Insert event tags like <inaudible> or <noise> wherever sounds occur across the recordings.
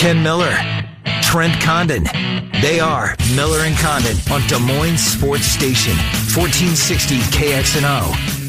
Ken Miller, Trent Condon. They are Miller and Condon on Des Moines Sports Station, 1460 KXNO.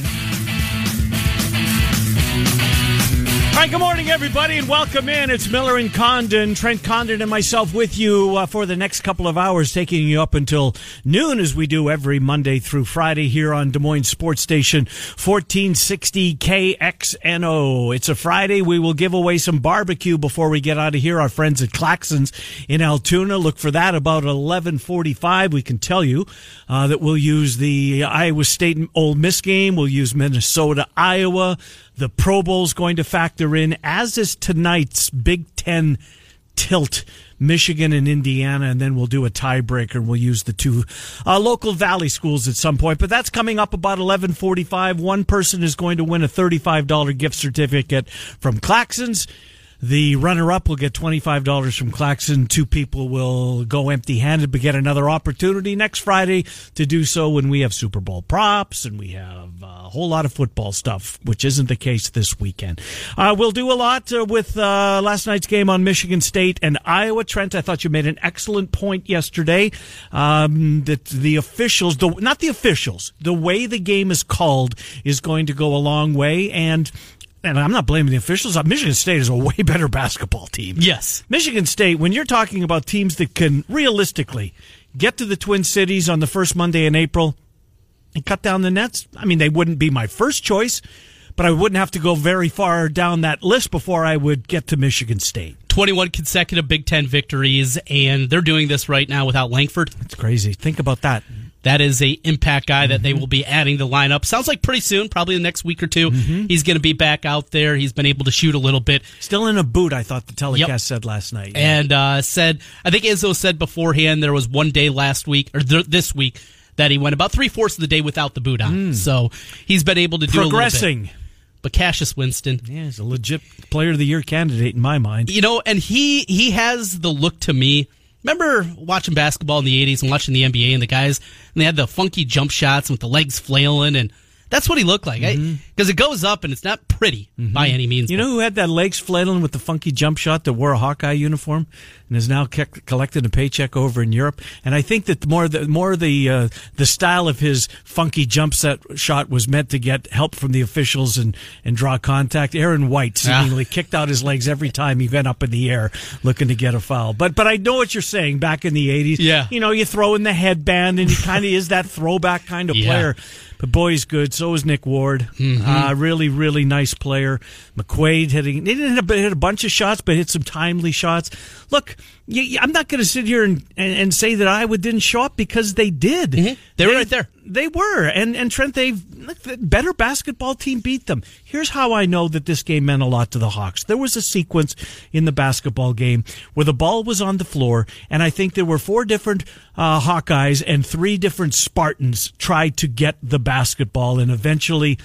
Right, good morning, everybody, and welcome in. It's Miller and Condon, Trent Condon, and myself with you uh, for the next couple of hours, taking you up until noon, as we do every Monday through Friday here on Des Moines Sports Station, 1460 KXNO. It's a Friday. We will give away some barbecue before we get out of here. Our friends at Claxons in Altoona, look for that about 1145. We can tell you uh, that we'll use the Iowa State Ole Miss game. We'll use Minnesota, Iowa. The Pro Bowl is going to factor in, as is tonight's Big Ten tilt. Michigan and Indiana, and then we'll do a tiebreaker and we'll use the two uh, local Valley schools at some point. But that's coming up about eleven forty-five. One person is going to win a thirty-five dollar gift certificate from Claxons. The runner up will get $25 from Claxon. Two people will go empty handed, but get another opportunity next Friday to do so when we have Super Bowl props and we have a whole lot of football stuff, which isn't the case this weekend. Uh, we'll do a lot uh, with uh, last night's game on Michigan State and Iowa. Trent, I thought you made an excellent point yesterday um, that the officials, the, not the officials, the way the game is called is going to go a long way. And and I'm not blaming the officials. Uh, Michigan State is a way <laughs> better basketball team. Yes. Michigan State, when you're talking about teams that can realistically get to the Twin Cities on the first Monday in April and cut down the nets, I mean, they wouldn't be my first choice, but I wouldn't have to go very far down that list before I would get to Michigan State. 21 consecutive Big Ten victories, and they're doing this right now without Langford. That's crazy. Think about that. That is a impact guy that they mm-hmm. will be adding to the lineup. Sounds like pretty soon, probably the next week or 2 mm-hmm. he's going to be back out there. He's been able to shoot a little bit. Still in a boot, I thought the telecast Yep. said last night. And uh, said, I think Izzo said beforehand there was one day last week, or th- this week, that he went about three fourths of the day without the boot on. Mm. So he's been able to do a little bit. Progressing. But Cassius Winston, Yeah, he's a legit player of the year candidate in my mind. you know, and he he has the look to me. Remember watching basketball in the '80s and watching the NBA and the guys, and they had the funky jump shots with the legs flailing, and that's what he looked like. Because it goes up and it's not pretty by any means. Mm-hmm. You know who had that legs flailing with the funky jump shot that wore a Hawkeye uniform and is now ke- collecting a paycheck over in Europe? And I think that more the more the uh, the style of his funky jump set shot was meant to get help from the officials and and draw contact. Aaron White Ah. seemingly kicked out his legs every time he went up in the air looking to get a foul. But but I know what you're saying. Back in the '80s, Yeah. you know, you throw in the headband and he kind of is that throwback kind of Yeah. player. But boy, he's good. So is Nick Ward. Mm-hmm. Uh, really, really nice player. McQuaid hitting. They didn't hit a, hit a bunch of shots, but hit some timely shots. Look, I'm not going to sit here and, and, and say that Iowa didn't show up because they did. Mm-hmm. They were right there. They were, and and Trent, they've the better basketball team beat them. Here's how I know that this game meant a lot to the Hawks. There was a sequence in the basketball game where the ball was on the floor, and I think there were four different uh, Hawkeyes and three different Spartans tried to get the basketball, and eventually.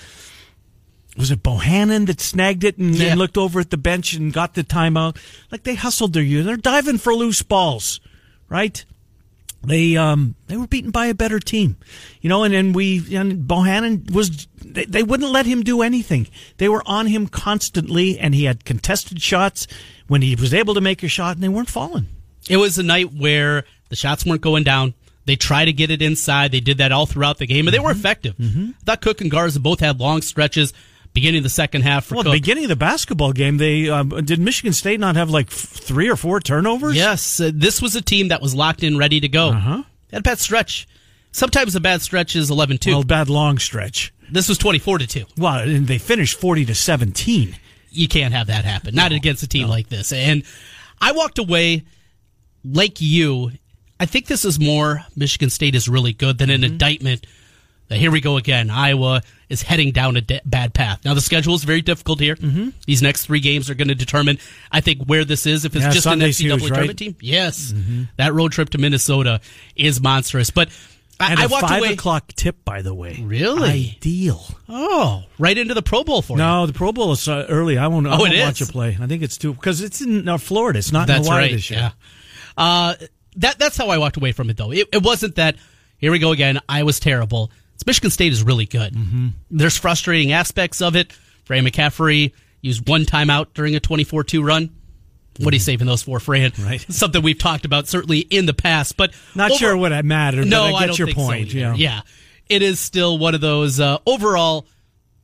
Was it Bohannon that snagged it and, Yeah. looked over at the bench and got the timeout? Like they hustled their unit. They're diving for loose balls, right? they um they were beaten by a better team you know and then we and bohannon was they, they wouldn't let him do anything they were on him constantly and he had contested shots when he was able to make a shot and they weren't falling It was a night where the shots weren't going down. They tried to get it inside. They did that all throughout the game, and they were effective. I thought Cook and Garza both had long stretches beginning of the second half for well Cook. the beginning of the basketball game they um, did michigan state not have like f- three or four turnovers Yes, uh, this was a team that was locked in, ready to go. Uh-huh. Had a bad stretch. Sometimes a bad stretch is 11-2. well bad long stretch this was 24 to 2. well and they finished 40 to 17 You can't have that happen. Not against a team like this. And I walked away like you. I think this is more Michigan State is really good than an Mm-hmm. indictment that here we go again. Iowa is heading down a de- bad path. Now the schedule is very difficult here. Mm-hmm. These next three games are going to determine, I think, where this is. If it's Yeah, just Sunday's an NCAA huge, tournament right? team, yes, that road trip to Minnesota is monstrous. But I, And I a walked five away. o'clock tip, by the way. Really? Ideal. Oh, right into the Pro Bowl for you. No, the Pro Bowl is uh, early. I won't, I Oh, won't watch it play. I think it's too because it's in uh, Florida. It's not in That's Hawaii right. this year. Yeah. Uh, that that's how I walked away from it though. It, it wasn't that. Here we go again. I was terrible. Michigan State is really good. Mm-hmm. There's frustrating aspects of it. Fran McCaffery used one timeout during a 24-2 run. What are you saving those for, Fran? Mm-hmm. Right. <laughs> Something we've talked about certainly in the past, but Not over- sure what it mattered. No, I get don't your think point. So yeah. yeah, it is still one of those. Uh, overall,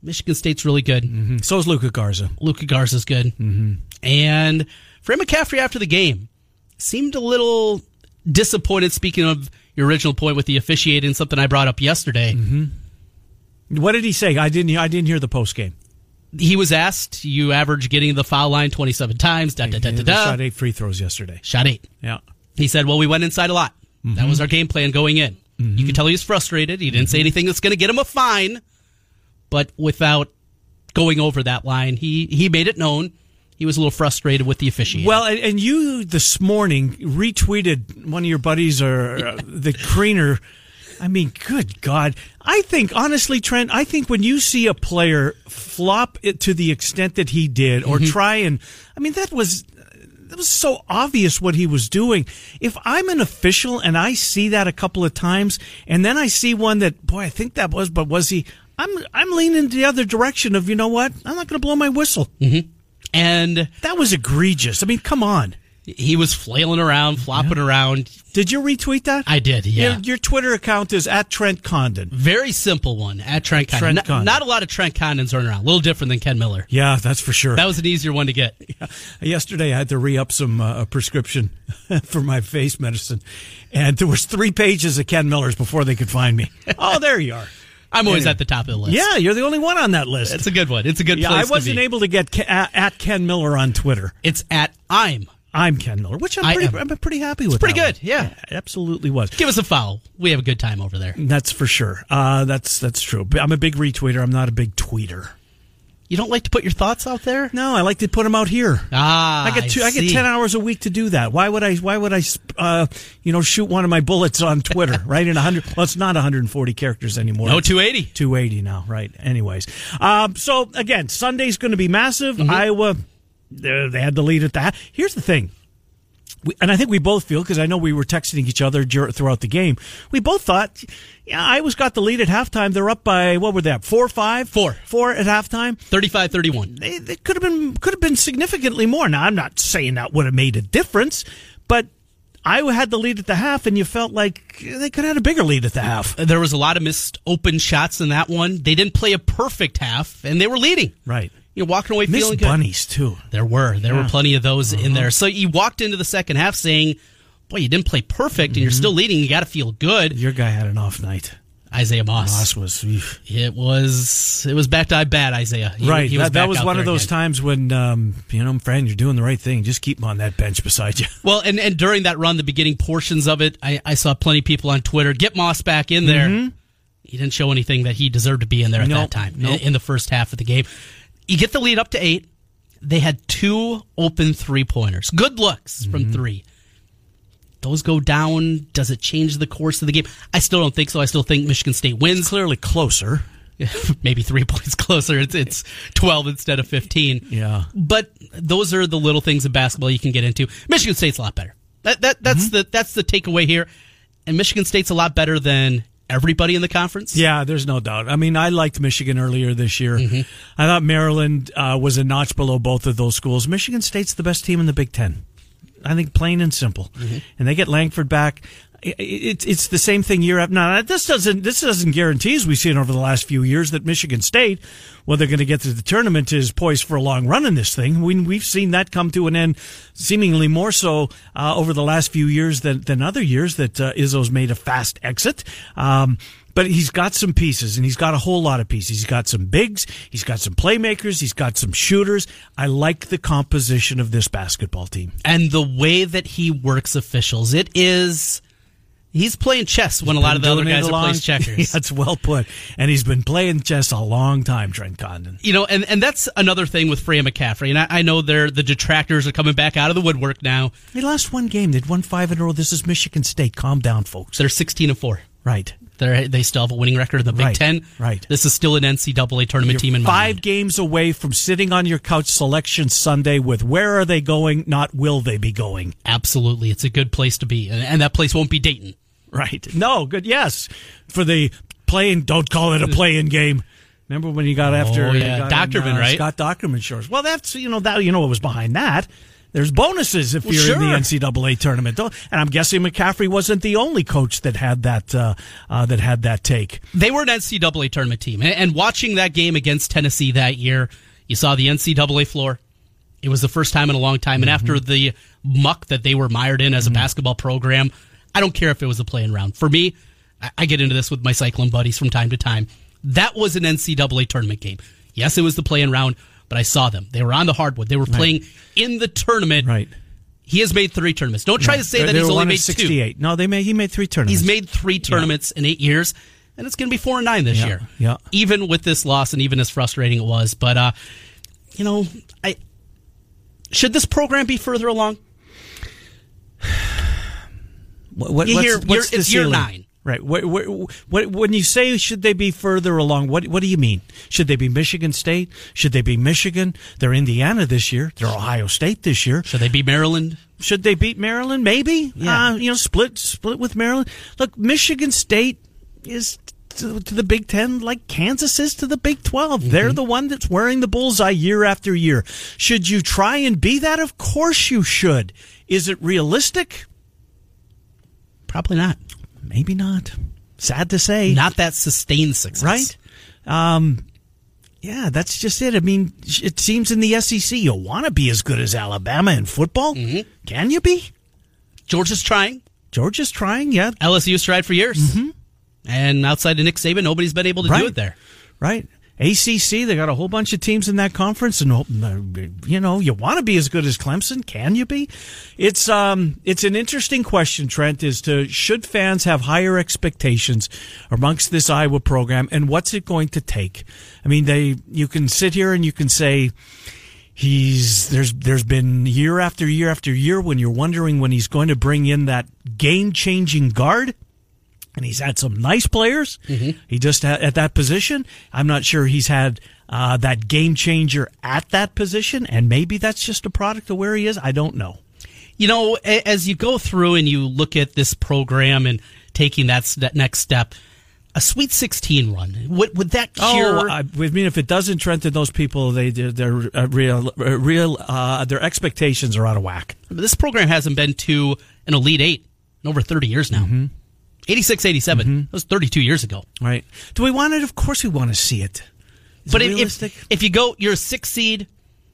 Michigan State's really good. Mhm. So is Luka Garza. Luka Garza's good. Mm-hmm. And Fran McCaffery after the game seemed a little disappointed. Speaking of your original point with the officiating, something I brought up yesterday. Mm-hmm. What did he say? I didn't. I didn't hear the post game. He was asked, "You average getting the foul line twenty-seven times." Da da da da da. Shot eight free throws yesterday. Shot eight. Yeah. He said, "Well, we went inside a lot. That mm-hmm. was our game plan going in." Mm-hmm. You can tell he was frustrated. He didn't say anything that's going to get him a fine, but without going over that line, he he made it known he was a little frustrated with the officiating. Well, and, and you this morning retweeted one of your buddies or uh, the Creener. I mean, good God. I think, honestly, Trent, I think when you see a player flop it to the extent that he did or try and, I mean, that was. That was so obvious what he was doing. If I'm an official and I see that a couple of times, and then I see one that, boy, I think that was, but was he? I'm I'm leaning the other direction of, you know what? I'm not going to blow my whistle. And That was egregious. I mean, come on. he was flailing around, flopping around. Did you retweet that? I did, yeah. Your, your Twitter account is at Trent Condon. Very simple one at Trent Condon. Trent Not- Condon. Not, a lot of Trent Condons running around. A little different than Ken Miller. Yeah, that's for sure. That was an easier one to get. <laughs> Yesterday, I had to re up some uh, prescription <laughs> for my face medicine, and there was three pages of Ken Miller's before they could find me. <laughs> oh, there you are. I'm always Anyway. at the top of the list. Yeah, you're the only one on that list. It's a good one. It's a good yeah, place I wasn't to able to get Ke- at, Ken Miller on Twitter. It's at I'm. I'm Ken Miller, which I'm pretty. I'm pretty happy with. pretty that good, yeah. it absolutely was. Give us a follow. We have a good time over there. That's for sure. Uh, that's that's true. I'm a big retweeter. I'm not a big tweeter. You don't like to put your thoughts out there? No, I like to put them out here. Ah, I get two, I, get ten hours a week to do that. Why would I? Why would I? Uh, you know, shoot one of my bullets on Twitter, <laughs> right? In a hundred. Well, it's not 140 characters anymore. No It's 280. 280 now, right? Anyways, um, so again, Sunday's going to be massive. Mm-hmm. Iowa, they they had the lead at that. Here's the thing. We, and I think we both feel because I know we were texting each other dur- throughout the game. We both thought, yeah, Iowa's got the lead at halftime. They're up by what were they? up? Four, five, Four. four at halftime 35 31. they, they could have been could have been significantly more. Now I'm not saying that would have made a difference, but Iowa had the lead at the half, and you felt like they could have had a bigger lead at the half. Uh, there was a lot of missed open shots in that one. They didn't play a perfect half, and they were leading. Right. You're walking away Miss feeling good. bunnies too. There were. There were plenty of those Uh-huh. in there. So you walked into the second half saying, boy, you didn't play perfect and Mm-hmm. you're still leading. You got to feel good. Your guy had an off night. Isaiah Moss. Moss was eef. It was it was back to bad Isaiah. He- right. he that, that back was out one of those again. times when um, you know, Fran, you're doing the right thing. Just keep him on that bench beside you. Well, and, and during that run, the beginning portions of it, I, I saw plenty of people on Twitter get Moss back in there. He didn't show anything that he deserved to be in there at Nope, that time nope. in, in the first half of the game. You get the lead up to eight. They had two open three pointers. Good looks from three. Those go down. Does it change the course of the game? I still don't think so. I still think Michigan State wins. Clearly closer. <laughs> Maybe three <laughs> points closer. It's it's twelve instead of fifteen. Yeah. But those are the little things in basketball you can get into. Michigan State's a lot better. That that that's Mm-hmm. the that's the takeaway here. And Michigan State's a lot better than everybody in the conference. Yeah, there's no doubt. I mean, I liked Michigan earlier this year. I thought Maryland uh, was a notch below both of those schools. Michigan State's the best team in the Big Ten. I think plain and simple. And they get Langford back. It's it's the same thing year after. Now this doesn't this doesn't guarantee as we've seen over the last few years that Michigan State, well, they're going to get to the tournament, is poised for a long run in this thing. We, we've seen that come to an end, seemingly more so uh, over the last few years than than other years that uh, Izzo's made a fast exit. Um, but he's got some pieces, and he's got a whole lot of pieces. He's got some bigs, he's got some playmakers, he's got some shooters. I like the composition of this basketball team. And the way that he works officials, it is He's playing chess when a lot of the other guys are playing checkers. <laughs> That's well put. And he's been playing chess a long time, Trent Condon. You know, and, and that's another thing with Fran McCaffery. And I, I know they're the detractors are coming back out of the woodwork now. They lost one game. They'd won five in a row. This is Michigan State. Calm down, folks. They're sixteen and four. Right. They're, they still have a winning record in the Big Right, Ten. right. This is still an NCAA tournament team in Five mind. games away from sitting on your couch selection Sunday with where are they going, not will they be going. Absolutely, it's a good place to be, and, and that place won't be Dayton. <laughs> Right. No, good. Yes. For the playing, don't call it a <laughs> playing game. Remember when you got after Oh, you yeah. got in, Dochterman, right? Scott Dochterman shorts. Well, that's you know that you know what was behind that. There's bonuses if Well, you're in the. NCAA tournament, and I'm guessing McCaffery wasn't the only coach that had that uh, uh, that had that take. They were an NCAA tournament team, and, and watching that game against Tennessee that year, you saw the NCAA floor. It was the first time in a long time, and after the muck that they were mired in as a basketball program, I don't care if it was a playing round. For me, I, get into this with my cycling buddies from time to time. That was an NCAA tournament game. Yes, it was the playing round, but I saw them. They were on the hardwood. They were playing in the tournament. Right. He has made three tournaments. Don't try to say that they he's only made two. No, they made he made three tournaments. He's made three tournaments in eight years, and it's going to be four and nine this Yeah, year. yeah. Even with this loss, and even as frustrating it was, but uh, you know, I should this program be further along? What, You hear- what's you're- it's year nine. Right. What, what, when you say should they be further along, what what do you mean? Should they be Michigan State? Should they be Michigan? They're Indiana this year. They're Ohio State this year. Should they be Maryland? Should they beat Maryland? Maybe. Yeah. Uh, you know, split split with Maryland. Look, Michigan State is to, to the Big Ten like Kansas is to the Big 12 they They're the one that's wearing the bullseye year after year. Should you try and be that? Of course you should. Is it realistic? Probably not. Maybe not. Sad to say. Not that sustained success, right? Um, yeah, that's just it. I mean, it seems in the SEC you want to be as good as Alabama in football. Mm-hmm. Can you be? Georgia's trying. Georgia's trying, yeah, LSU's tried for years, and outside of Nick Saban, nobody's been able to Mm-hmm. Right. do it there. right. ACC, they got a whole bunch of teams in that conference, and uh, you know you want to be as good as Clemson. Can you be? It's um, it's an interesting question, Trent. As to should fans have higher expectations amongst this Iowa program, and what's it going to take? I mean, they you can sit here and you can say he's there's there's been year after year after year when you're wondering when he's going to bring in that game changing guard and he's had some nice players. He just had, at that position. I'm not sure he's had uh, that game changer at that position, and maybe that's just a product of where he is. I don't know. You know, as you go through and you look at this program and taking that, that next step, a Sweet 16 run, would, would that cure? Oh, I, I mean, if it doesn't, Trent, then those people, they they're, they're uh, real, uh, real, uh, their expectations are out of whack. this program hasn't been to an Elite Eight in over 30 years now. Mm-hmm. 86, 87. Mm-hmm. That was 32 years ago. Right? Do we want it? Of course, we want to see it. Is but it if, if, if you go, you're a six seed,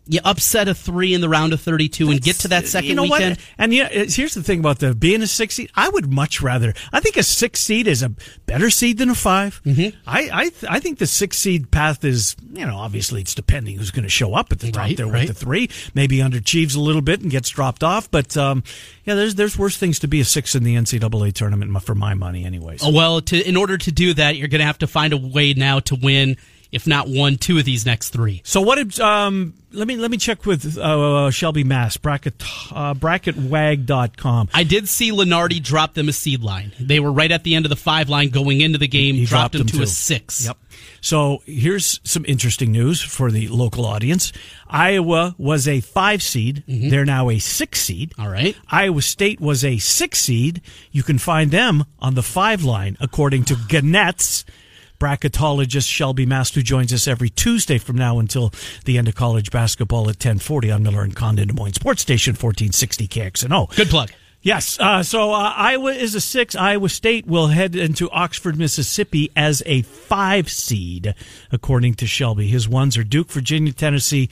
you upset a three in the round of 32 and get to that second you know weekend. What? And yeah, here's the thing about the being a six seed. I would much rather. I think a six seed is a better seed than a 5 Mm-hmm. I I, th- I think the six seed path is you know obviously it's depending who's going to show up at the top Right, there right. with the three. Maybe underachieves a little bit and gets dropped off. But um, yeah, there's there's worse things to be a six in the NCAA tournament for my money, anyways. Oh, well, to, in order to do that, you're going to have to find a way now to win, if not one, two of these next three. So what? Did, um, let me let me check with uh, Shelby Mast bracket uh, bracketwag.com. I did see Lunardi drop them a seed line. They were right at the end of the five line going into the game, He dropped, them to too. a six. Yep. So here's some interesting news for the local audience. Iowa was a five seed. They're now a six seed. All right. Iowa State was a six seed. You can find them on the five line, according to Gannett's bracketologist Shelby Mast, who joins us every Tuesday from now until the end of college basketball at 1040 on Miller and Condon Des Moines Sports Station 1460 KXNO. Good plug. Yes. Uh, so uh, Iowa is a six. Iowa State will head into Oxford, Mississippi as a five seed, according to Shelby. His ones are Duke, Virginia, Tennessee,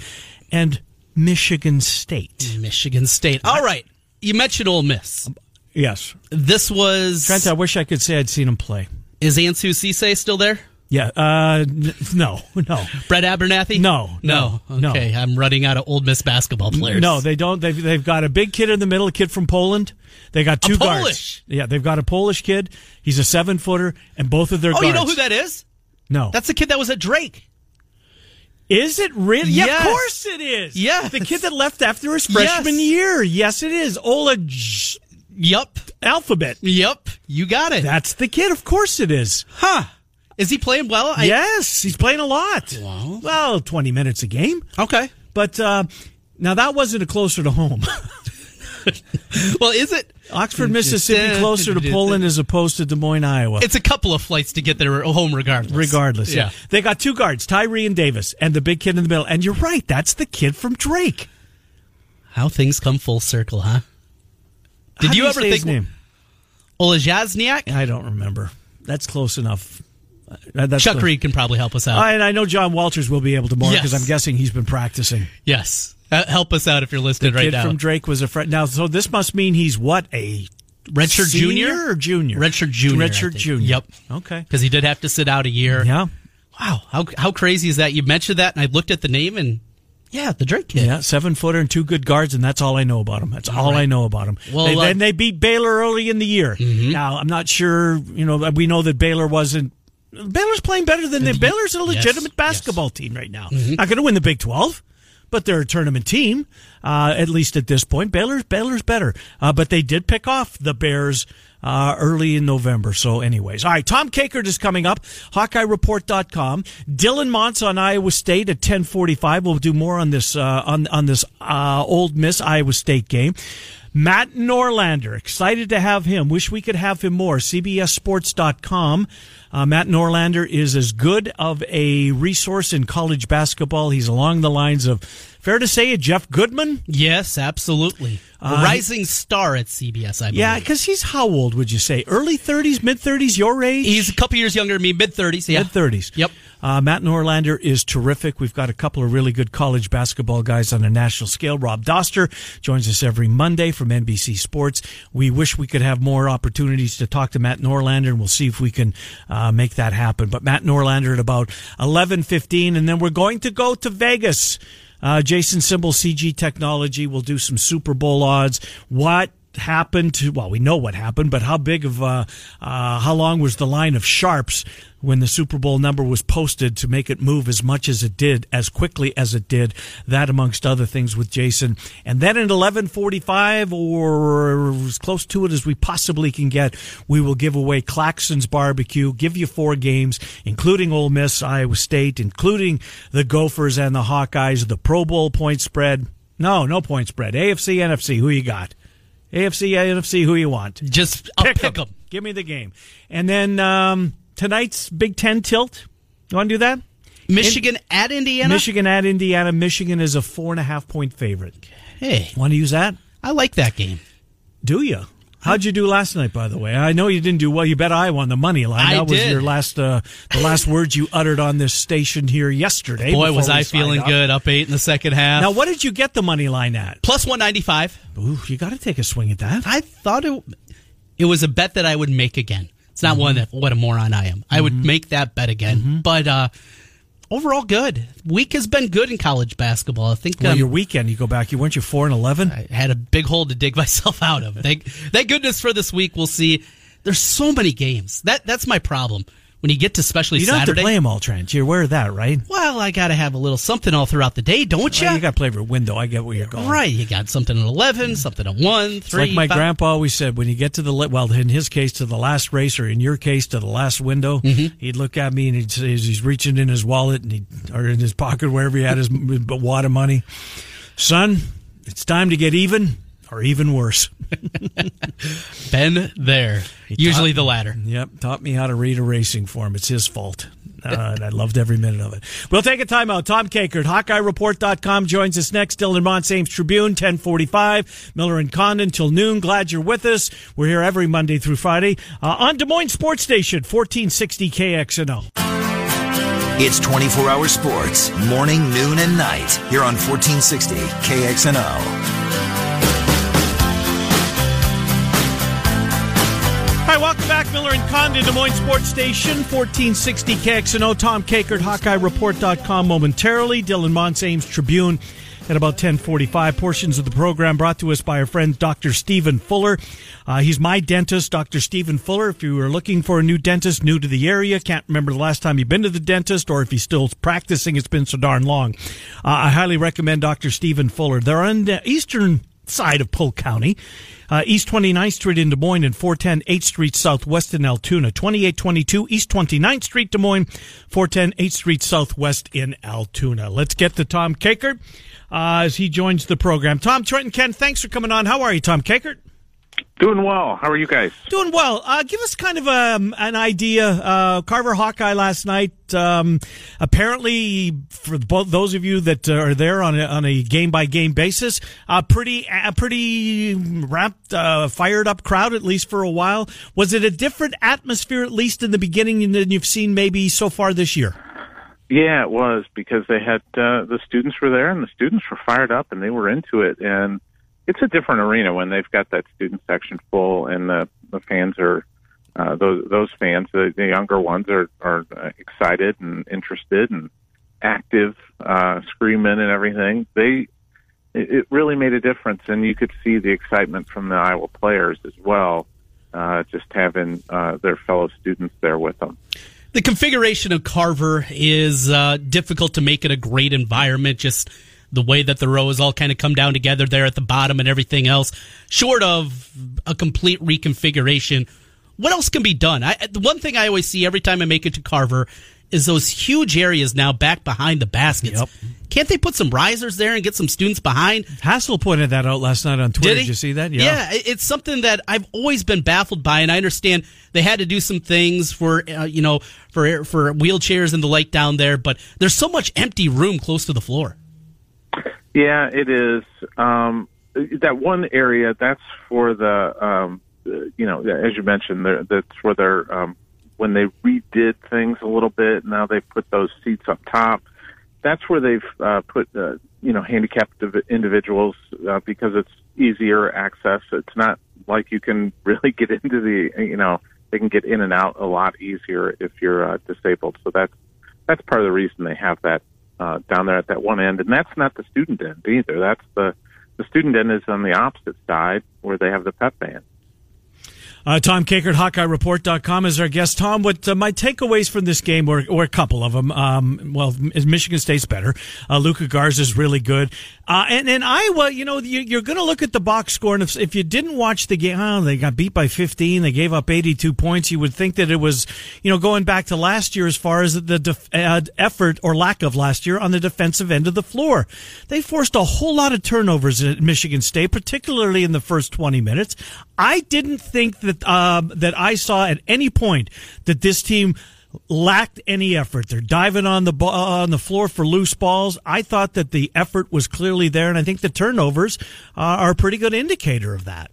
and Michigan State. Michigan State. All right. You mentioned Ole Miss. Yes. This was. Trent, I wish I could say I'd seen him play. Is Ansu Sesay still there? Yeah. Uh, n- no, <laughs> no. Brett Abernathy? No, no. no, no. Okay, I'm running out of Ole Miss basketball players. No, they don't. They've, they've got a big kid in the middle, a kid from Poland. They got two guards. Polish? Yeah, they've got a Polish kid. He's a seven footer, and both of their Oh, guards. you know who that is? No, That's the kid that was at Drake. is it really? Yeah, Yes. of course it is. Yes. the kid that left after his freshman Yes. year. Yes, it is. Ola J- Yup. Alphabet. Yup. You got it. That's the kid. Of course it is. huh. Is he playing well? I- yes, he's playing a lot. Wow. Well, twenty minutes a game, Okay. but uh, now that wasn't a closer to home. <laughs> Well, is it? Oxford, Mississippi, closer to Poland as opposed to Des Moines, Iowa. It's a couple of flights to get there home regardless. Regardless, yeah. Yeah. They got two guards, Tyree and Davis, and the big kid in the middle. And you're right, that's the kid from Drake. How things come full circle, huh? Did do you ever think his name? Olajazniak? I don't remember. That's close enough. Uh, That's Chuck close. Reed can probably help us out. I, and I know John Walters will be able to more Yes. because I'm guessing he's been practicing. yes. Uh, help us out if you're listening right kid now. from Drake was a friend. Now, so this must mean he's what a Redshirt junior? or junior? Redshirt junior, Redshirt junior. Yep. Okay. Because he did have to sit out a year. Yeah. Wow. How, how crazy is that? You mentioned that, and I looked at the name, and yeah, the Drake kid. Yeah, seven footer and two good guards, and that's all I know about him. That's all, I know about him. Well, they, uh, then they beat Baylor early in the year. Now I'm not sure. You know, we know that Baylor wasn't. Baylor's playing better than the Baylor's a legitimate yes. basketball team right now. Not going to win the Big Twelve, but they're a tournament team. Uh, at least at this point, Baylor's Baylor's better. Uh, but they did pick off the Bears. Uh, early in November. So, anyways, all right. Tom Kakert is coming up. HawkeyeReport.com. Dylan Montz on Iowa State at 1045. We'll do more on this, uh, on, on this, uh, Ole Miss Iowa State game. Matt Norlander, excited to have him. Wish we could have him more. CBSSports.com. Uh, Matt Norlander is as good of a resource in college basketball. He's along the lines of, fair to say, a Jeff Goodman. Yes, absolutely. A Uh, rising star at CBS, I believe. Yeah, because he's how old would you say? Early 30s, mid 30s, your age? He's a couple years younger than me, mid 30s. Yeah. Mid 30s. Yep. Uh, Matt Norlander is terrific. We've got a couple of really good college basketball guys on a national scale. Rob Doster joins us every Monday from NBC Sports. We wish we could have more opportunities to talk to Matt Norlander, and we'll see if we can uh, make that happen. But Matt Norlander at about 11:15, and then we're going to go to Vegas. Uh, Jason Simbal, CG Technology, will do some Super Bowl odds. What happened to well we know what happened but how big of uh, uh how long was the line of sharps when the super bowl number was posted to make it move as much as it did as quickly as it did? That amongst other things with jason. And then at 11.45 or as close to it as we possibly can get we will give away claxon's barbecue give you four games including Ole miss iowa state including the gophers and the hawkeyes the pro bowl point spread. No no point spread. Afc nfc who you got AFC, NFC, who you want? Just I'll pick, 'em. Give me the game. And then um, tonight's Big Ten tilt. You want to do that? Michigan at Indiana? Michigan at Indiana. Michigan is a four and a half point favorite. Hey, Want to use that? I like that game. Do you? How'd you do last night, by the way? I know you didn't do well. You bet I won the money line. I that was did. your last, uh, the last <laughs> words you uttered on this station here yesterday. Boy, was I feeling up. good. Up eight in the second half. Now, what did you get the money line at? Plus 195. Ooh, you got to take a swing at that. I thought it, it was a bet that I would make again. It's not one that what a moron I am. I would make that bet again. But uh, overall, good. Week has been good in college basketball. I think Well, um, your weekend, you go back. You weren't you four and eleven? I had a big hole to dig <laughs> myself out of. Thank, thank goodness for this week. We'll see. There's so many games. That that's my problem. When you get to especially You don't Saturday, have to play them all, Trent. You're aware of that, right? well, I got to have a little something all throughout the day, don't you? Well, you got to play for a window. I get where you're going. right. You got something at eleven, something at one, It's three. like my five. grandpa always said, when you get to the well, in his case, to the last race, or in your case, to the last window, Mm-hmm. he'd look at me and he'd say, he's reaching in his wallet and he or in his pocket wherever he had his <laughs> wad of money. Son, it's time to get even, or even worse. <laughs> Been there. Usually the latter. Yep, taught me how to read a racing form. It's his fault. Uh, and I loved every minute of it. We'll take a timeout. Tom Kakert, HawkeyeReport.com joins us next. Dylan Montz, Ames Tribune, 1045. Miller and Condon till noon. Glad you're with us. We're here every Monday through Friday uh, on Des Moines Sports Station, 1460 KXNO. It's 24 hour sports, morning, noon, and night, here on 1460 KXNO. Right, welcome back. Miller and Condon, Des Moines Sports Station, 1460 KXNO. Tom Kakert, HawkeyeReport.com momentarily. Dylan Montz, Ames Tribune at about 1045. Portions of the program brought to us by our friend Dr. Stephen Fuller. Uh, he's my dentist, Dr. Stephen Fuller. If you are looking for a new dentist new to the area, can't remember the last time you've been to the dentist, or if he's still practicing, it's been so darn long. Uh, I highly recommend Dr. Stephen Fuller. They're on the eastern side of Polk County. Uh, East 29th Street in Des Moines and 410 8th Street Southwest in Altoona. 2822 East 29th Street, Des Moines, 410 8th Street Southwest in Altoona. Let's get to Tom Kakert uh, as he joins the program. Tom, Trenton, Ken, thanks for coming on. How are you, Tom Kakert? Doing well. How are you guys? Doing well. Uh, give us kind of um, an idea. Uh, Carver Hawkeye last night. Um, apparently, for both those of you that are there on a, on a game by game basis, a pretty a pretty wrapped, uh, fired up crowd at least for a while. Was it a different atmosphere at least in the beginning than you've seen maybe so far this year? Yeah, it was because they had uh, the students were there and the students were fired up and they were into it and it's a different arena when they've got that student section full and the the fans are uh, those those fans the, the younger ones are are excited and interested and active uh screaming and everything they it, it really made a difference and you could see the excitement from the Iowa players as well uh just having uh their fellow students there with them the configuration of Carver is uh, difficult to make it a great environment. Just the way that the rows all kind of come down together there at the bottom and everything else, short of a complete reconfiguration. What else can be done? I, the one thing I always see every time I make it to Carver is those huge areas now back behind the baskets. Yep. Can't they put some risers there and get some students behind? Hassel pointed that out last night on Twitter. Did, Did you see that? Yeah. yeah. it's something that I've always been baffled by, and I understand they had to do some things for uh, you know for for wheelchairs and the like down there, but there's so much empty room close to the floor. Yeah, it is. Um, that one area that's for the um, you know as you mentioned that's where they're um, when they redid things a little bit. Now they put those seats up top. That's where they've uh, put uh, you know handicapped individuals uh, because it's easier access. It's not like you can <laughs> really get into the you know they can get in and out a lot easier if you're uh, disabled. So that's that's part of the reason they have that uh, down there at that one end, and that's not the student end either. That's the the student end is on the opposite side where they have the pep band. Uh, Tom Kakert, HawkeyeReport.com is our guest. Tom, what uh, my takeaways from this game were, were a couple of them. Um, well, Michigan State's better. Uh, Luka Garza is really good. Uh, and, and Iowa, you know, you, are going to look at the box score, and if, if you didn't watch the game, oh, they got beat by 15. They gave up 82 points. You would think that it was, you know, going back to last year as far as the def- uh, effort or lack of last year on the defensive end of the floor. They forced a whole lot of turnovers at Michigan State, particularly in the first 20 minutes. I didn't think that um, that I saw at any point that this team lacked any effort. They're diving on the ball, uh, on the floor for loose balls. I thought that the effort was clearly there, and I think the turnovers uh, are a pretty good indicator of that.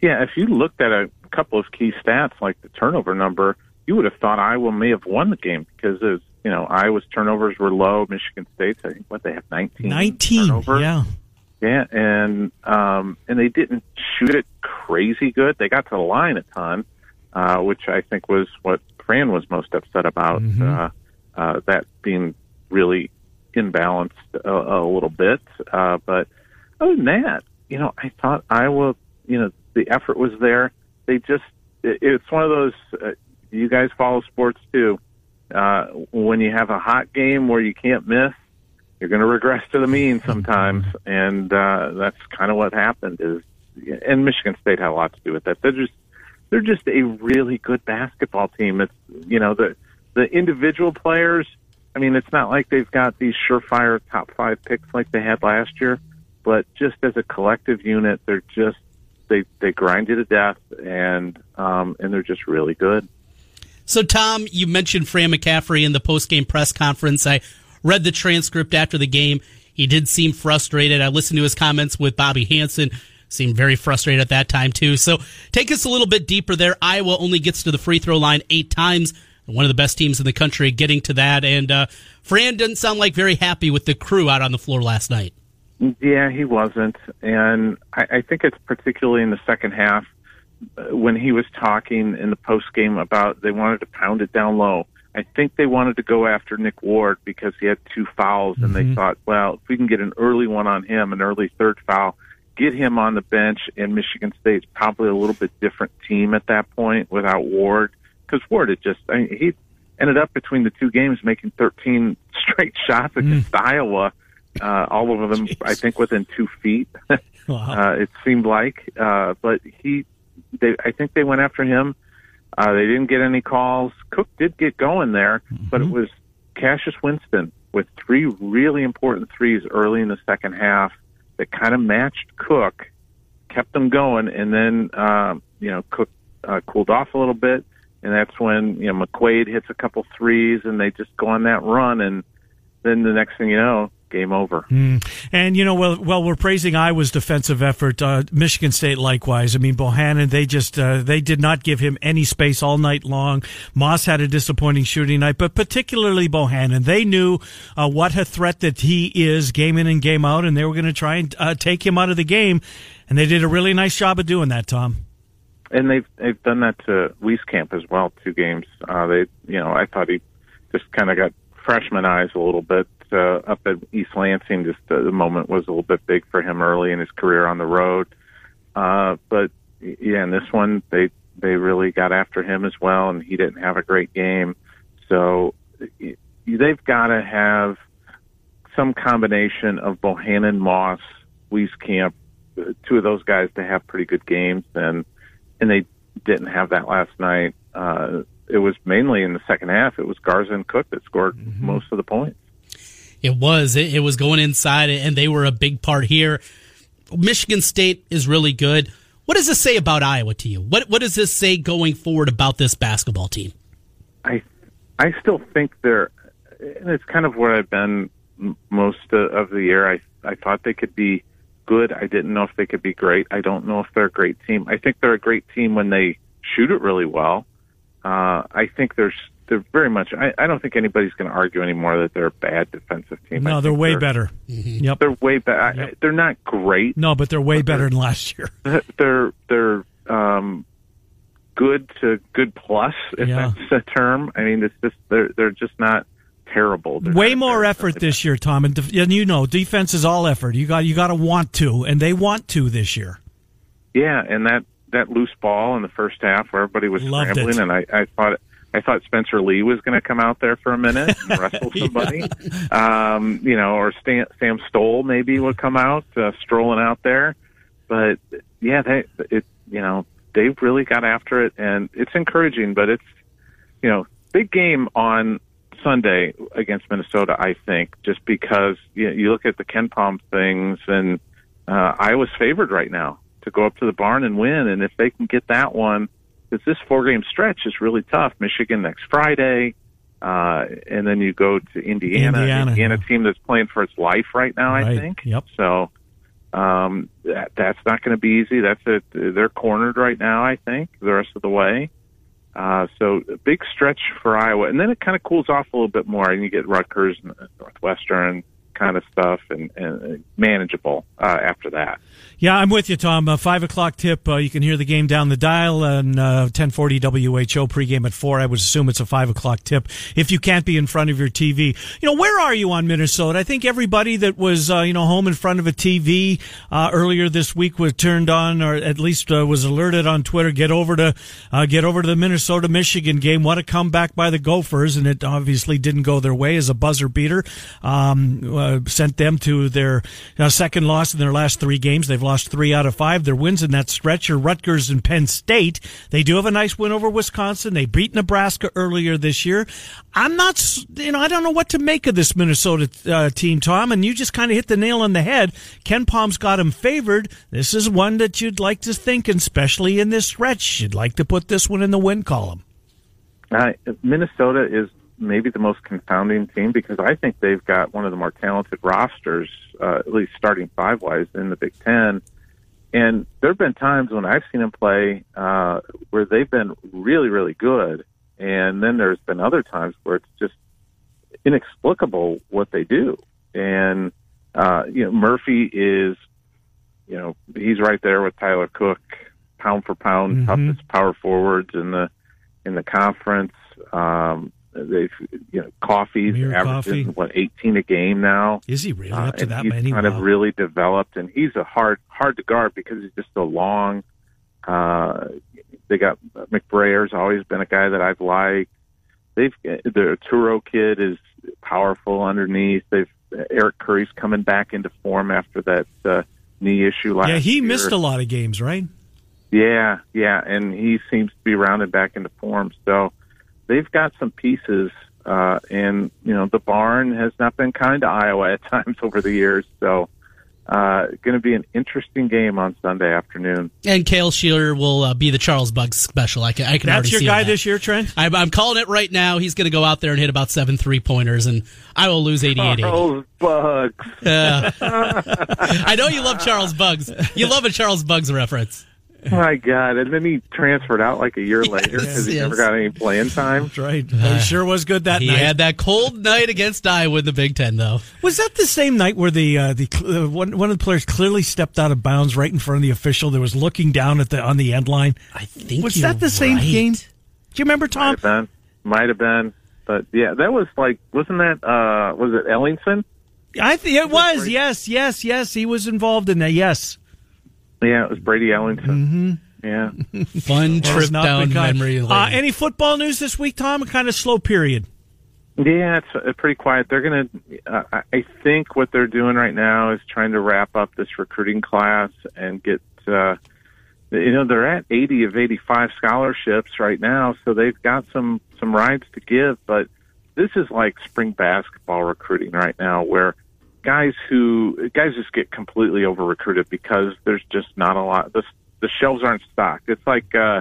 Yeah, if you looked at a couple of key stats like the turnover number, you would have thought Iowa may have won the game because was, you know Iowa's turnovers were low. Michigan State's I think what they have nineteen. Nineteen, turnovers. yeah. Yeah, and um, and they didn't shoot it crazy good. They got to the line a ton, uh, which I think was what Fran was most upset about. Mm-hmm. Uh, uh, that being really imbalanced a, a little bit. Uh, but other than that, you know, I thought Iowa, you know, the effort was there. They just, it, it's one of those. Uh, you guys follow sports too. Uh, when you have a hot game where you can't miss, you're going to regress to the mean sometimes, and uh, that's kind of what happened. Is and Michigan State had a lot to do with that. They're just they're just a really good basketball team. It's you know the the individual players. I mean, it's not like they've got these surefire top five picks like they had last year, but just as a collective unit, they're just they they grind you to death, and um, and they're just really good. So, Tom, you mentioned Fran McCaffery in the post game press conference. I read the transcript after the game. He did seem frustrated. I listened to his comments with Bobby Hansen. Seemed very frustrated at that time, too. So take us a little bit deeper there. Iowa only gets to the free throw line eight times. One of the best teams in the country getting to that. And uh, Fran didn't sound like very happy with the crew out on the floor last night. Yeah, he wasn't. And I, I think it's particularly in the second half. uh, when he was talking in the post game about they wanted to pound it down low. I think they wanted to go after Nick Ward because he had two fouls, and Mm-hmm. they thought, well, if we can get an early one on him, an early third foul, get him on the bench, and Michigan State's probably a little bit different team at that point without Ward because Ward had just I mean, he ended up between the two games making 13 <laughs> straight shots against Iowa, uh, all of them I think within two feet. <laughs> Wow. uh, it seemed like, uh, but he, they, I think they went after him. Uh, they didn't get any calls. Cook did get going there, but it was Cassius Winston with three really important threes early in the second half that kind of matched Cook, kept them going, and then um, you know Cook uh, cooled off a little bit, and that's when you know McQuaid hits a couple threes, and they just go on that run, and then the next thing you know, game over. And you know, well, well, we're praising Iowa's defensive effort. Uh, Michigan State likewise. I mean, Bohannon, they just uh, they did not give him any space all night long. Moss had a disappointing shooting night, but particularly Bohannon, they knew uh, what a threat that he is, game in and game out, and they were going to try and uh, take him out of the game. And they did a really nice job of doing that, Tom. and they've they've done that to Wieskamp as well. Two games. Uh, they, you know, I thought he just kind of got freshman eyes a little bit uh, up at East Lansing. Just uh, the moment was a little bit big for him early in his career on the road. Uh, but yeah, in this one they they really got after him as well, and he didn't have a great game. So they've got to have some combination of Bohannon, Moss, Wieskamp, uh, two of those guys to have pretty good games, and and they didn't have that last night. Uh, it was mainly in the second half. It was Garza and Cook that scored most of the points. It was. It, it was going inside, and they were a big part here. Michigan State is really good. What does this say about Iowa to you? What What does this say going forward about this basketball team? I I still think they're, and it's kind of where I've been most of the year. I I thought they could be good. I didn't know if they could be great. I don't know if they're a great team. I think they're a great team when they shoot it really well. Uh, I think there's they're very much. I, I don't think anybody's going to argue anymore that they're a bad defensive team. No, they're think way better. Yep. They're way better. They're not great. No, but they're way better than last year. <laughs> they're they're um, good to good plus, if Yeah. that's a term. I mean, it's just they're they're just not terrible. They're Way not more very effort good. this year, Tom, and, def- and you know, defense is all effort. You got you got to want to, and they want to this year. Yeah, and that that loose ball in the first half where everybody was Loved scrambling, it. and I, I thought I thought Spencer Lee was going to come out there for a minute and <laughs> wrestle somebody, um, you know, or Stan, Sam Stoll maybe would come out uh, strolling out there, but yeah, they it you know they've really got after it, and it's encouraging, but it's you know big game on Sunday against Minnesota, I think, just because you, know, you look at the KenPom things, and uh, Iowa's favored right now to go up to the barn and win. And if they can get that one, because this four game stretch is really tough. Michigan next Friday, uh, and then you go to Indiana, Indiana, Indiana yeah. team that's playing for its life right now. I think. Yep. So um, that that's not going to be easy. That's it. They're cornered right now. I think the rest of the way. Uh, so a big stretch for Iowa, and then it kind of cools off a little bit more, and you get Rutgers and Northwestern kind of stuff, and, and manageable uh, after that. Yeah, I'm with you, Tom. Uh, five o'clock tip. Uh, you can hear the game down the dial and uh, 1040 WHO pregame at four. I would assume it's a five o'clock tip if you can't be in front of your TV. You know, where are you on Minnesota? I think everybody that was, uh, you know, home in front of a TV uh, earlier this week was turned on, or at least was alerted on Twitter. Get over to get over to the Minnesota Michigan game. What a comeback by the Gophers, and it obviously didn't go their way as a buzzer beater. Um, sent them to their second loss in their last three games. They've lost three out of five. Their wins in that stretch are Rutgers and Penn State. They do have a nice win over Wisconsin. They beat Nebraska earlier this year. I'm not, you know, I don't know what to make of this Minnesota uh, team, Tom. And you just kind of hit the nail on the head. KenPom's got them favored. This is one that you'd like to think, especially in this stretch, you'd like to put this one in the win column. Uh, Minnesota is maybe the most confounding team because I think they've got one of the more talented rosters, uh, at least starting five wise in the Big Ten. And there have been times when I've seen them play uh, where they've been really, really good, and then there's been other times where it's just inexplicable what they do. And uh, you know, Murphy is, you know, he's right there with Tyler Cook pound for pound toughest power forwards in the in the conference. Um, they've you know coffee's Mere averaging Coffee. what 18 a game now. Is he really Uh, up to and that he's many? kind of really developed, and he's a hard hard to guard because he's just so long. Uh, they got McBrayer's always been a guy that I've liked. They've the Turo kid is powerful underneath. They've Eric Curry's coming back into form after that uh, knee issue last yeah, he year. missed a lot of games, right? Yeah, yeah, and he seems to be rounded back into form. So they've got some pieces, uh, and you know the barn has not been kind to Iowa at times <laughs> over the years. So uh, going to be an interesting game on Sunday afternoon. And Kalscheur will uh, be the Charles Buggs special. I can, I can That's already your see guy that. this year, Trent. I'm, I'm calling it right now. He's going to go out there and hit about seven three pointers, and I will lose 88 <laughs> Charles Buggs. <laughs> I know you love Charles Buggs. You love a Charles Buggs reference. <laughs> My God! And then he transferred out like a year later because he yes. never got any playing time. That's right. he sure was good that He night. had that cold night against Iowa in the Big Ten, though. Was that the same night where the uh, the uh, one one of the players clearly stepped out of bounds right in front of the official that was looking down at the on the end line? I think Was you're that the same right. game? Do you remember Might Tom? have been, might have been, but yeah, that was like, wasn't that? uh Was it Ellingson? I think it was. Yes, yes, yes. He was involved in that. Yes. Yeah, it was Brady Ellingson. Mm-hmm. Yeah. <laughs> Fun trip down been memory lane. Uh, any football news this week, Tom? A kind of slow period. Yeah, it's uh, pretty quiet. They're going to, uh, I- I think what they're doing right now is trying to wrap up this recruiting class and get, uh, you know, they're at 80 of 85 scholarships right now, so they've got some, some rides to give, but this is like spring basketball recruiting right now where guys who, guys just get completely over recruited because there's just not a lot, the, the shelves aren't stocked. It's like, uh,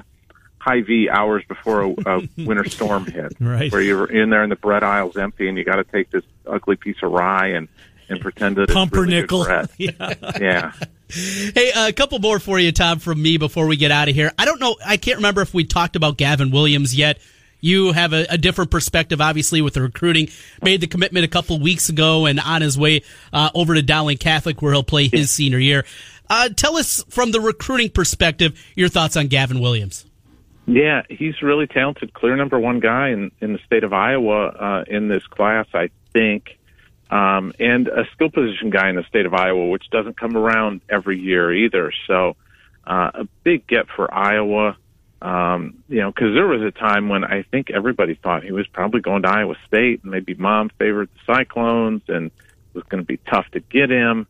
high V hours before a, a <laughs> winter storm hit, Right. where you're in there and the bread aisle's empty and you got to take this ugly piece of rye and and pretend that it's really Pumpernickel. <laughs> yeah. Yeah, Hey, a couple more for you, Tom, from me before we get out of here. I don't know. I can't remember if we talked about Gavin Williams yet. You have a, a different perspective, obviously, with the recruiting. Made the commitment a couple weeks ago and on his way uh, over to Dowling Catholic, where he'll play his senior year. Uh, tell us from the recruiting perspective your thoughts on Gavin Williams. yeah, he's really talented, clear number one guy in in the state of Iowa uh, in this class, I think, um, and a skill position guy in the state of Iowa, which doesn't come around every year either. So, uh, a big get for Iowa. Um, you know, because there was a time when I think everybody thought he was probably going to Iowa State, and maybe mom favored the Cyclones, and it was going to be tough to get him.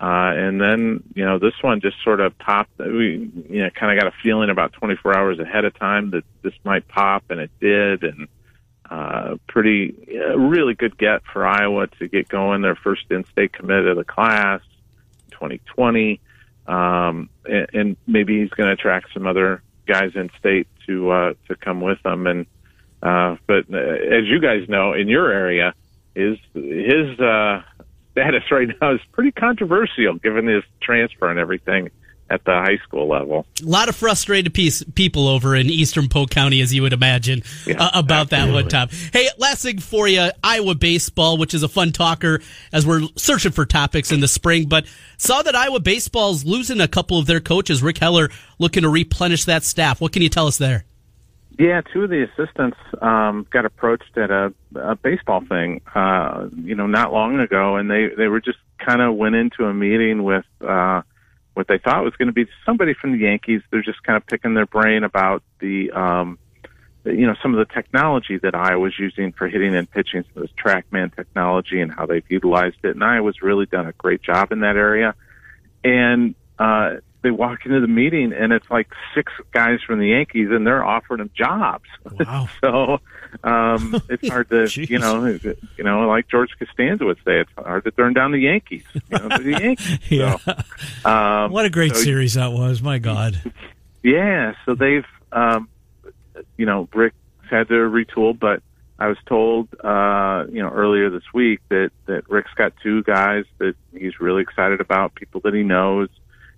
Uh, and then, you know, this one just sort of popped. We, you know, kind of got a feeling about 24 hours ahead of time that this might pop, and it did. And uh, pretty, uh, really good get for Iowa to get going. Their first in-state commit of the class, 2020, um, and, and maybe he's going to attract some other guys in state to uh, to come with them. And uh, but uh, as you guys know, in your area, his his uh, status <laughs> right now is pretty controversial given his transfer and everything at the high school level. A lot of frustrated piece, people over in Eastern Polk County, as you would imagine, Yeah, uh, about that one, time. Hey, last thing for you Iowa baseball, which is a fun talker as we're searching for topics in the spring, but saw that Iowa baseball's losing a couple of their coaches. Rick Heller looking to replenish that staff. What can you tell us there? Yeah, two of the assistants um, got approached at a, a baseball thing, uh, you know, not long ago, and they they were just kind of went into a meeting with uh, what they thought was going to be somebody from the Yankees. They're just kind of picking their brain about the, um, you know, some of the technology that I was using for hitting and pitching, some of this TrackMan technology and how they've utilized it. And I was really done a great job in that area. And uh, they walk into the meeting, and it's like six guys from the Yankees, and they're offering them jobs. Wow. <laughs> so um, it's hard to, <laughs> you know, you know, like George Costanza would say, it's hard to turn down the Yankees. You know, the Yankees. <laughs> Yeah. So, um, What a great so- series that was. My God. yeah, so they've, um, you know, Rick's had to retool, but I was told, uh, you know, earlier this week that that Rick's got two guys that he's really excited about, people that he knows,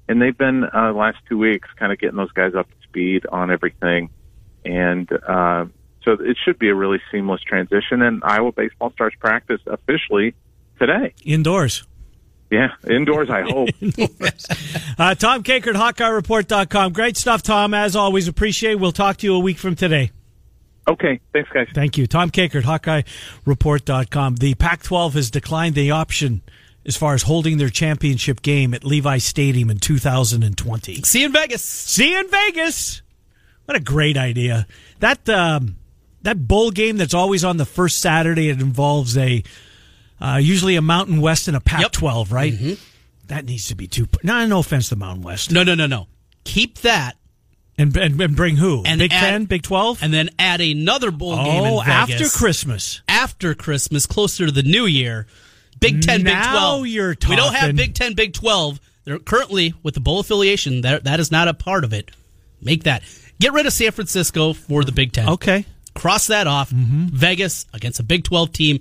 and they've been uh, last two weeks kind of getting those guys up to speed on everything, and uh, so it should be a really seamless transition. And Iowa baseball starts practice officially today. Indoors. Yeah, indoors. I hope. <laughs> uh, Tom Kakert, HawkeyeReport.com. Great stuff, Tom. As always, appreciate. We'll talk to you a week from today. Okay, thanks, guys. Thank you, Tom Kakert, HawkeyeReport.com. The Pac-12 has declined the option as far as holding their championship game at Levi Stadium in 2020. See you in Vegas. See you in Vegas. What a great idea. That um, that bowl game that's always on the first Saturday. It involves a uh, usually a Mountain West and a Pac-12, yep. right? Mm-hmm. That needs to be two. No, no offense to Mountain West. No, no, no, no. Keep that. And, and, and bring who? And Big add, Ten, Big Twelve, and then add another bowl oh, game. Oh, after Christmas. After Christmas, closer to the New Year. Big Ten, now Big Twelve. You're talking. We don't have Big Ten, Big Twelve. They're currently with the bowl affiliation. That that is not a part of it. Make that. Get rid of San Francisco for the Big Ten. Okay. Cross that off. Mm-hmm. Vegas against a Big Twelve team.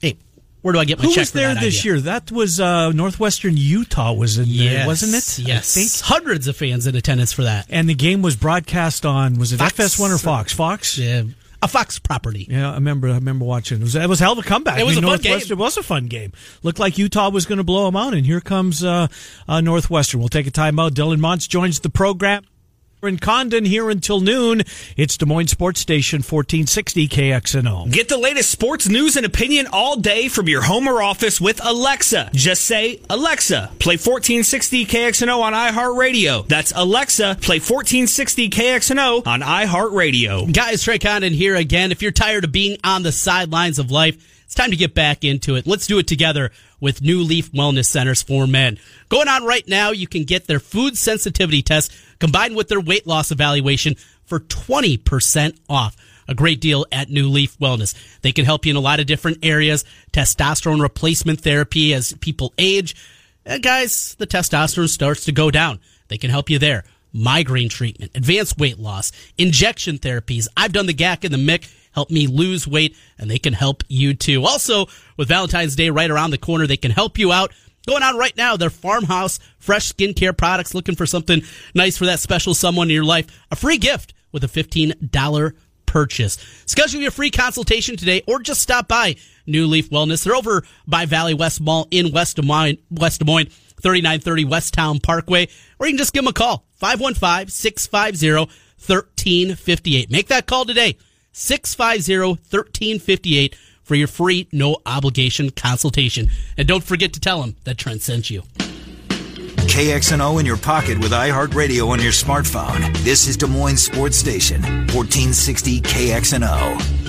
Hey, where do I get my Who check was there this idea? year? That was uh, Northwestern Utah was in yes, there, wasn't it? Yes. Hundreds of fans in attendance for that. And the game was broadcast on was it Fox, FS1 or Fox? Fox? Yeah. A Fox property. Yeah, I remember. I remember watching. It was, it was a hell of a comeback. It was I mean, a fun game. It was a fun game. Looked like Utah was going to blow them out, and here comes uh, uh, Northwestern. We'll take a timeout. Dylan Montz joins the program in Condon here until noon. It's Des Moines Sports Station 1460 KXNO. Get the latest sports news and opinion all day from your home or office with Alexa. Just say, Alexa, play 1460 KXNO on iHeartRadio. That's Alexa, play 1460 KXNO on iHeartRadio. Guys, Trey Condon here again. If you're tired of being on the sidelines of life, it's time to get back into it. Let's do it together with New Leaf Wellness Centers for Men. Going on right now, you can get their food sensitivity test combined with their weight loss evaluation for 20% off. A great deal at New Leaf Wellness. They can help you in a lot of different areas. Testosterone replacement therapy as people age. And guys, the testosterone starts to go down. They can help you there. Migraine treatment, advanced weight loss, injection therapies. I've done the GAC and the MIC help me lose weight, and they can help you too. Also, with Valentine's Day right around the corner, they can help you out. Going on right now, their farmhouse fresh skincare products. Looking for something nice for that special someone in your life. A free gift with a $15 purchase. Schedule your free consultation today or just stop by New Leaf Wellness. They're over by Valley West Mall in West Des Moines, West Des Moines 3930 West Town Parkway, or you can just give them a call 515 650 1358. Make that call today. 650 1358 for your free, no obligation consultation. And don't forget to tell them that Trent sent you. KXNO in your pocket with iHeartRadio on your smartphone. This is Des Moines Sports Station, 1460 KXNO.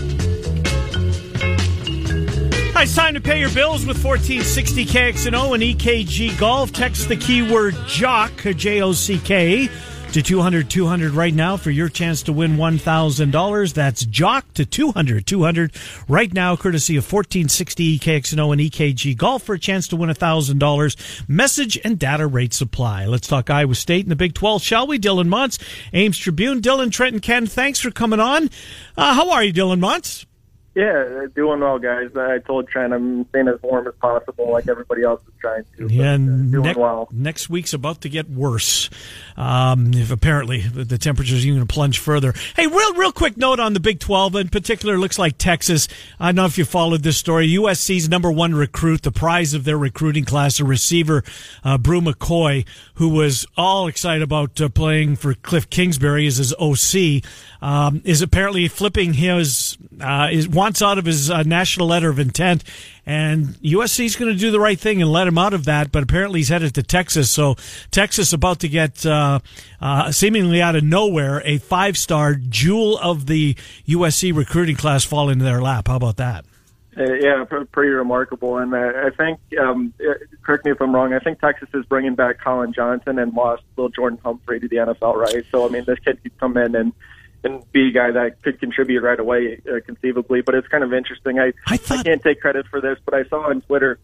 It's time to pay your bills with 1460 KXNO and EKG Golf. Text the keyword JOCK, J O C K to 200 200 right now for your chance to win $1,000. That's Jock to 200 200 right now, courtesy of 1460 KXNO and EKG Golf for a chance to win $1,000. Message and data rate supply. Let's talk Iowa State in the Big 12, shall we? Dylan Montz, Ames Tribune. Dylan, Trenton, Ken, thanks for coming on. Uh, how are you, Dylan Montz? Yeah, doing well, guys. I told Trent I'm staying as warm as possible, like everybody else is trying to. Yeah, but, uh, doing well. Next week's about to get worse. Um, if apparently the temperatures are going to plunge further. Hey, real real quick note on the Big Twelve in particular. Looks like Texas. I don't know if you followed this story. USC's number one recruit, the prize of their recruiting class, a receiver, uh, Bru McCoy, who was all excited about uh, playing for Kliff Kingsbury as his OC, um, is apparently flipping his uh, is wants out of his uh, national letter of intent, and USC is going to do the right thing and let him out of that. But apparently he's headed to Texas, so Texas about to get uh, uh, seemingly out of nowhere a five star jewel of the USC recruiting class fall into their lap. How about that? Uh, yeah, pretty remarkable. And uh, I think, um, correct me if I'm wrong, I think Texas is bringing back Collin Johnson and lost Lil'Jordan Humphrey to the NFL, right? So, I mean, this kid could come in and and be a guy that could contribute right away, uh, conceivably. But it's kind of interesting. I I, thought- I can't take credit for this, but I saw on Twitter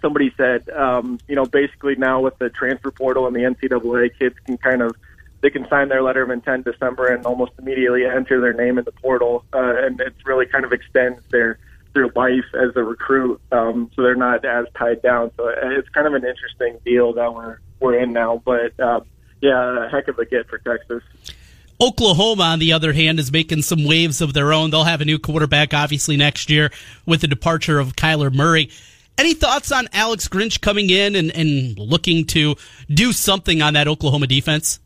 somebody said, um, you know, basically now with the transfer portal and the NCAA, kids can kind of they can sign their letter of intent December and almost immediately enter their name in the portal, uh, and it's really kind of extends their their life as a recruit, um, so they're not as tied down. So it's kind of an interesting deal that we're we're in now. But uh, yeah, a heck of a get for Texas. Oklahoma, on the other hand, is making some waves of their own. They'll have a new quarterback, obviously, next year with the departure of Kyler Murray. Any thoughts on Alex Grinch coming in and, and looking to do something on that Oklahoma defense?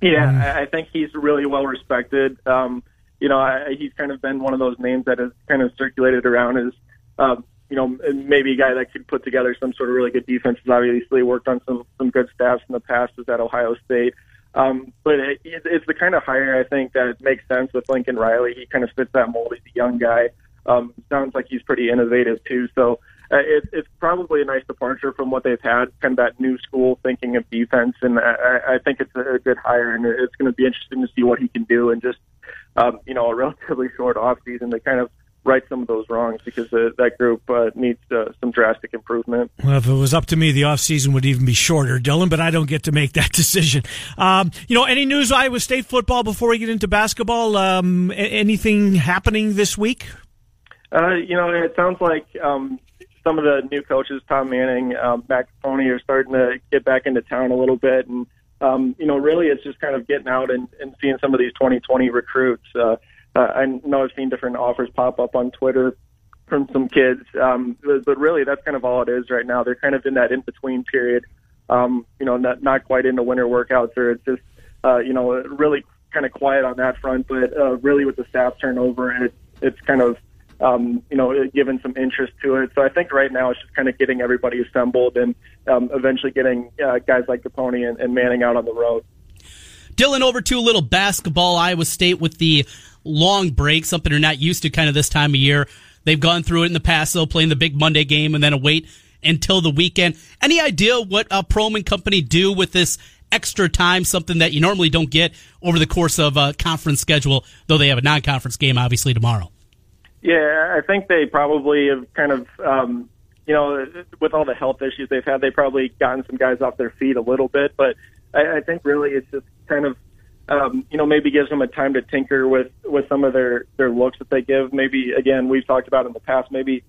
Yeah, I think he's really well respected. Um, you know, I, he's kind of been one of those names that has kind of circulated around as, um, you know, maybe a guy that could put together some sort of really good defense. He's obviously worked on some some good staffs in the past. Was at Ohio State. Um, but it, it's the kind of hire I think that makes sense with Lincoln Riley. He kind of fits that mold. He's a young guy. Um, sounds like he's pretty innovative too. So uh, it, it's probably a nice departure from what they've had, kind of that new school thinking of defense. And I, I think it's a good hire, and it's going to be interesting to see what he can do in just um, you know a relatively short off season to kind of right some of those wrongs because uh, that group uh, needs uh, some drastic improvement. Well, if it was up to me, the offseason would even be shorter, Dylan, but I don't get to make <laughs> that decision. Um, you know, any news Iowa State football before we get into basketball? Um, anything happening this week? Uh, you know, it sounds like um, some of the new coaches, Tom Manning, um, Matt Capone, are starting to get back into town a little bit. And, um, you know, really it's just kind of getting out and, and seeing some of these 2020 recruits. Uh, I know I've seen different offers pop up on Twitter from some kids, um, but, but really that's kind of all it is right now. They're kind of in that in between period, um, you know, not, not quite into winter workouts or it's just, uh, you know, really kind of quiet on that front, but uh, really with the staff turnover, it, it's kind of, um, you know, given some interest to it. So I think right now it's just kind of getting everybody assembled and um, eventually getting uh, guys like Capone and, and Manning out on the road. Dylan, over to a little basketball. Iowa State with the long break, something they're not used to kind of this time of year. They've gone through it in the past, though, playing the big Monday game and then a wait until the weekend. Any idea what a Prohm and company do with this extra time, something that you normally don't get over the course of a conference schedule, though they have a non-conference game obviously tomorrow? Yeah, I think they probably have kind of, um, you know, with all the health issues they've had, they've probably gotten some guys off their feet a little bit. But I, I think really it's just kind of, um, you know, maybe gives them a time to tinker with with some of their their looks that they give. Maybe again, we've talked about in the past. Maybe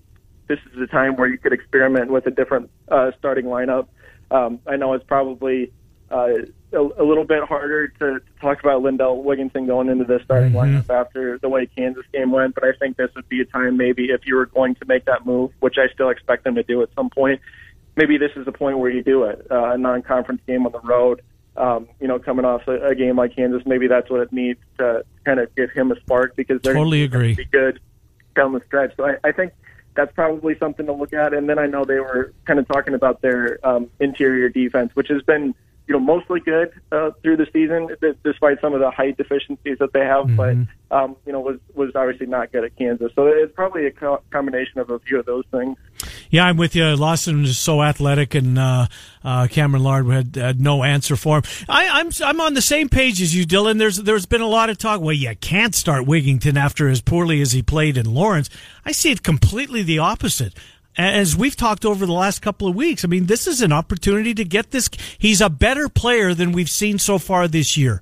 this is a time where you could experiment with a different uh, starting lineup. Um, I know it's probably uh, a, a little bit harder to, to talk about Lindell Wigginton going into the starting mm-hmm. lineup after the way Kansas game went, but I think this would be a time maybe if you were going to make that move, which I still expect them to do at some point. Maybe this is the point where you do it, uh, a non-conference game on the road. Um, you know, coming off a, a game like Kansas, maybe that's what it needs to kind of give him a spark because they're totally agree. Be good down the stretch. So I, I think that's probably something to look at. And then I know they were kind of talking about their um, interior defense, which has been you know, mostly good uh, through the season, despite some of the height deficiencies that they have. Mm-hmm. But um, you know, was was obviously not good at Kansas. So it's probably a co- combination of a few of those things. Yeah, I'm with you. Lawson is so athletic, and uh, uh, Cameron Lard had, had, no answer for him. I, am I'm, I'm on the same page as you, Dylan. There's there's been a lot of talk. Well, you can't start Wigginton after as poorly as he played in Lawrence. I see it completely the opposite as we've talked over the last couple of weeks. I mean, this is an opportunity to get this. He's a better player than we've seen so far this year.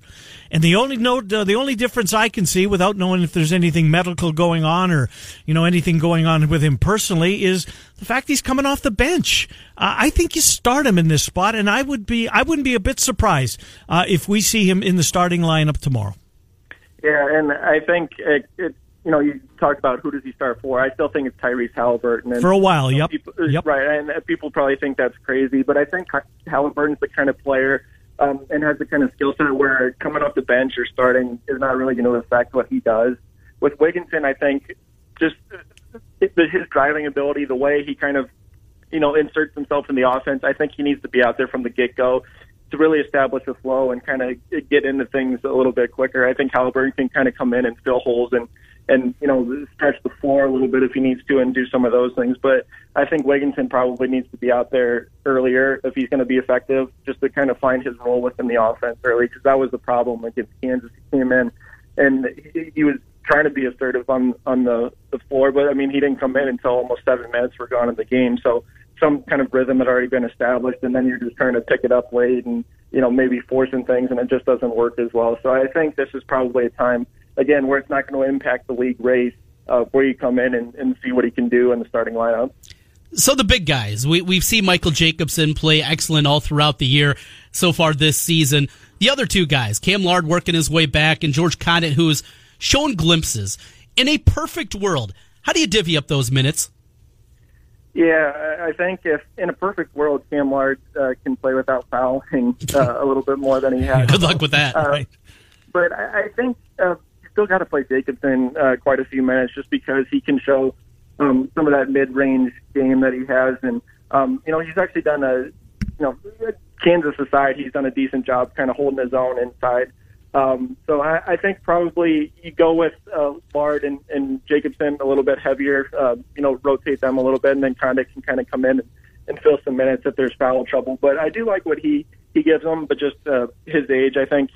And the only note, uh, the only difference I can see without knowing if there's anything medical going on or, you know, anything going on with him personally is the fact he's coming off the bench. Uh, I think you start him in this spot and I would be, I wouldn't be a bit surprised, uh, if we see him in the starting lineup tomorrow. Yeah, and I think it, it you know, you talked about who does he start for. I still think it's Tyrese Haliburton. And, for a while, yep. People, uh, yep. Right, and uh, people probably think that's crazy, but I think Haliburton's the kind of player um, and has the kind of skill set where coming off the bench or starting is not really going to affect what he does. With Wigginton, I think just uh, his driving ability, the way he kind of, you know, inserts himself in the offense, I think he needs to be out there from the get go to really establish a flow and kind of get into things a little bit quicker. I think Haliburton can kind of come in and fill holes and and you know stretch the floor a little bit if he needs to and do some of those things. But I think Wigginton probably needs to be out there earlier if he's going to be effective, just to kind of find his role within the offense early because that was the problem against Kansas. He came in and he, he was trying to be assertive on on the the floor, but I mean he didn't come in until almost seven minutes were gone in the game. So some kind of rhythm had already been established, and then you're just trying to pick it up late and you know maybe forcing things, and it just doesn't work as well. So I think this is probably a time again, where it's not going to impact the league race, uh, where you come in and, and see what he can do in the starting lineup. So the big guys, we we've seen Michael Jacobson play excellent all throughout the year so far this season. The other two guys, Cam Lard working his way back, and George Conditt, who has shown glimpses. In a perfect world, how do you divvy up those minutes? Yeah, I think if in a perfect world, Cam Lard uh, can play without fouling uh, a little bit more than he <laughs> has. Good luck with that. Uh, Right. but I, I think uh, still got to play Jacobson uh, quite a few minutes just because he can show um, some of that mid-range game that he has, and um, you know he's actually done a, you know, Kansas aside, he's done a decent job kind of holding his own inside. Um, so I, I think probably you go with uh, Lard and, and Jacobson a little bit heavier, uh, you know, rotate them a little bit, and then Conditt can kind of come in and, and fill some minutes if there's foul trouble. But I do like what he he gives them, but just uh, his age, I think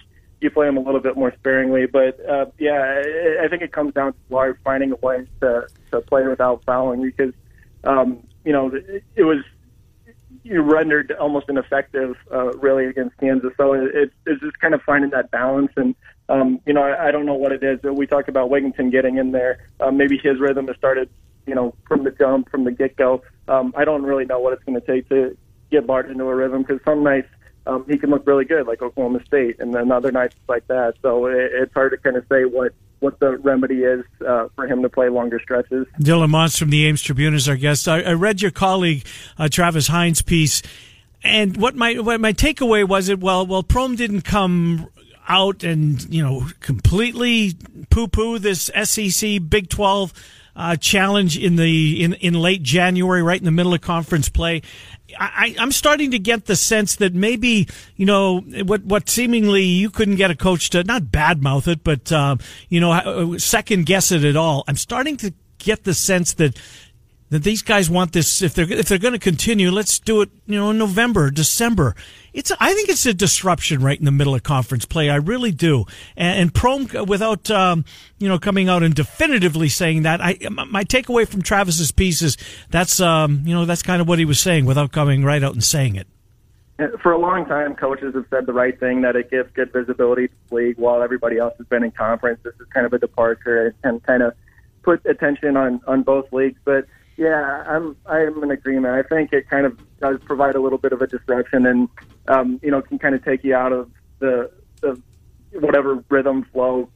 you play him a little bit more sparingly. But uh, yeah, I, I think it comes down to Lard finding a way to to play without fouling because um, you know it, it was you rendered almost ineffective uh, really against Kansas. So it, it's just kind of finding that balance. And um, you know, I, I don't know what it is. We talked about Wigginton getting in there. Um, maybe his rhythm has started, you know, from the jump, from the get go. Um, I don't really know what it's going to take to get Lard into a rhythm because some nights um, he can look really good, like Oklahoma State, and then other nights like that. So it, it's hard to kind of say what what the remedy is uh, for him to play longer stretches. Dylan Montz from the Ames Tribune is our guest. I, I read your colleague uh, Travis Hines piece, and what my what my takeaway was it. Well, well, Prohm didn't come out and you know completely poo poo this SEC Big Twelve uh, challenge in the in in late January, right in the middle of conference play. I, I'm starting to get the sense that maybe you know what what seemingly you couldn't get a coach to not badmouth it, but uh, you know second guess it at all. I'm starting to get the sense that that these guys want this if they're if they're going to continue let's do it you know in november december it's i think it's a disruption right in the middle of conference play i really do and, and Prohm without um, you know coming out and definitively saying that i my takeaway from travis's piece is that's um, you know that's kind of what he was saying without coming right out and saying it for a long time, coaches have said the right thing that it gives good visibility to the league while everybody else has been in conference. This is kind of a departure and kind of put attention on on both leagues. But yeah, I'm I'm in agreement. I think it kind of does provide a little bit of a disruption, and um, you know can kind of take you out of the the whatever rhythm flow,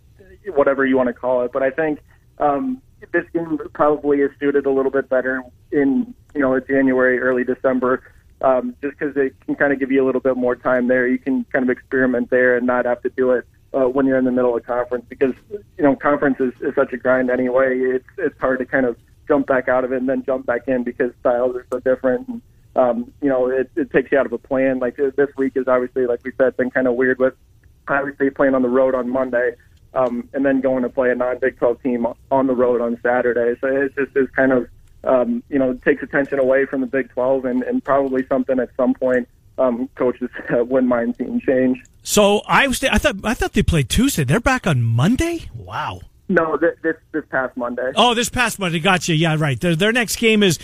whatever you want to call it. But I think um, this game probably is suited a little bit better in you know January, early December, um, just because it can kind of give you a little bit more time there. You can kind of experiment there and not have to do it uh, when you're in the middle of conference because you know conference is, is such a grind anyway. It's it's hard to kind of jump back out of it and then jump back in because styles are so different. And, um, you know, it, it takes you out of a plan. Like uh, this week is obviously, like we said, been kind of weird with obviously playing on the road on Monday um, and then going to play a non-Big 12 team on the road on Saturday. So it just is kind of, um, you know, takes attention away from the Big 12 and, and probably something at some point um, coaches uh, wouldn't mind seeing change. so i was i thought i thought they played tuesday they're back on monday wow No, this this, this past Monday. Oh, this past Monday. Gotcha. Yeah, right. Their, their next game is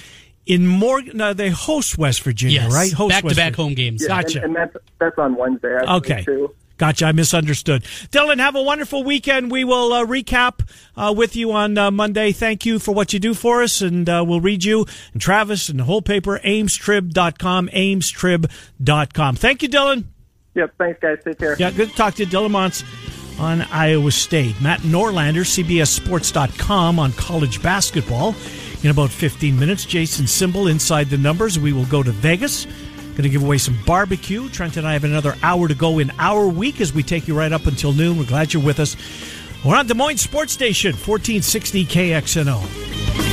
in Morgan. No, they host West Virginia, yes, right? Host back to back Virginia. home games. Yeah, Gotcha. And, and that's that's on Wednesday. Actually, Okay. Too. Gotcha. I misunderstood. Dylan, have a wonderful weekend. We will uh, recap uh, with you on uh, Monday. Thank you for what you do for us, and uh, we'll read you and Travis and the whole paper, amestrib.com, amestrib.com. Thank you, Dylan. Yep. Thanks, guys. Take care. Yeah, good to talk to you. Dylan Montz on Iowa State. Matt Norlander, CBSSports.com on college basketball. In about 15 minutes, Jason Simbal inside the numbers. We will go to Vegas. Going to give away some barbecue. Trent and I have another hour to go in our week as we take you right up until noon. We're glad you're with us. We're on Des Moines Sports Station, 1460 KXNO.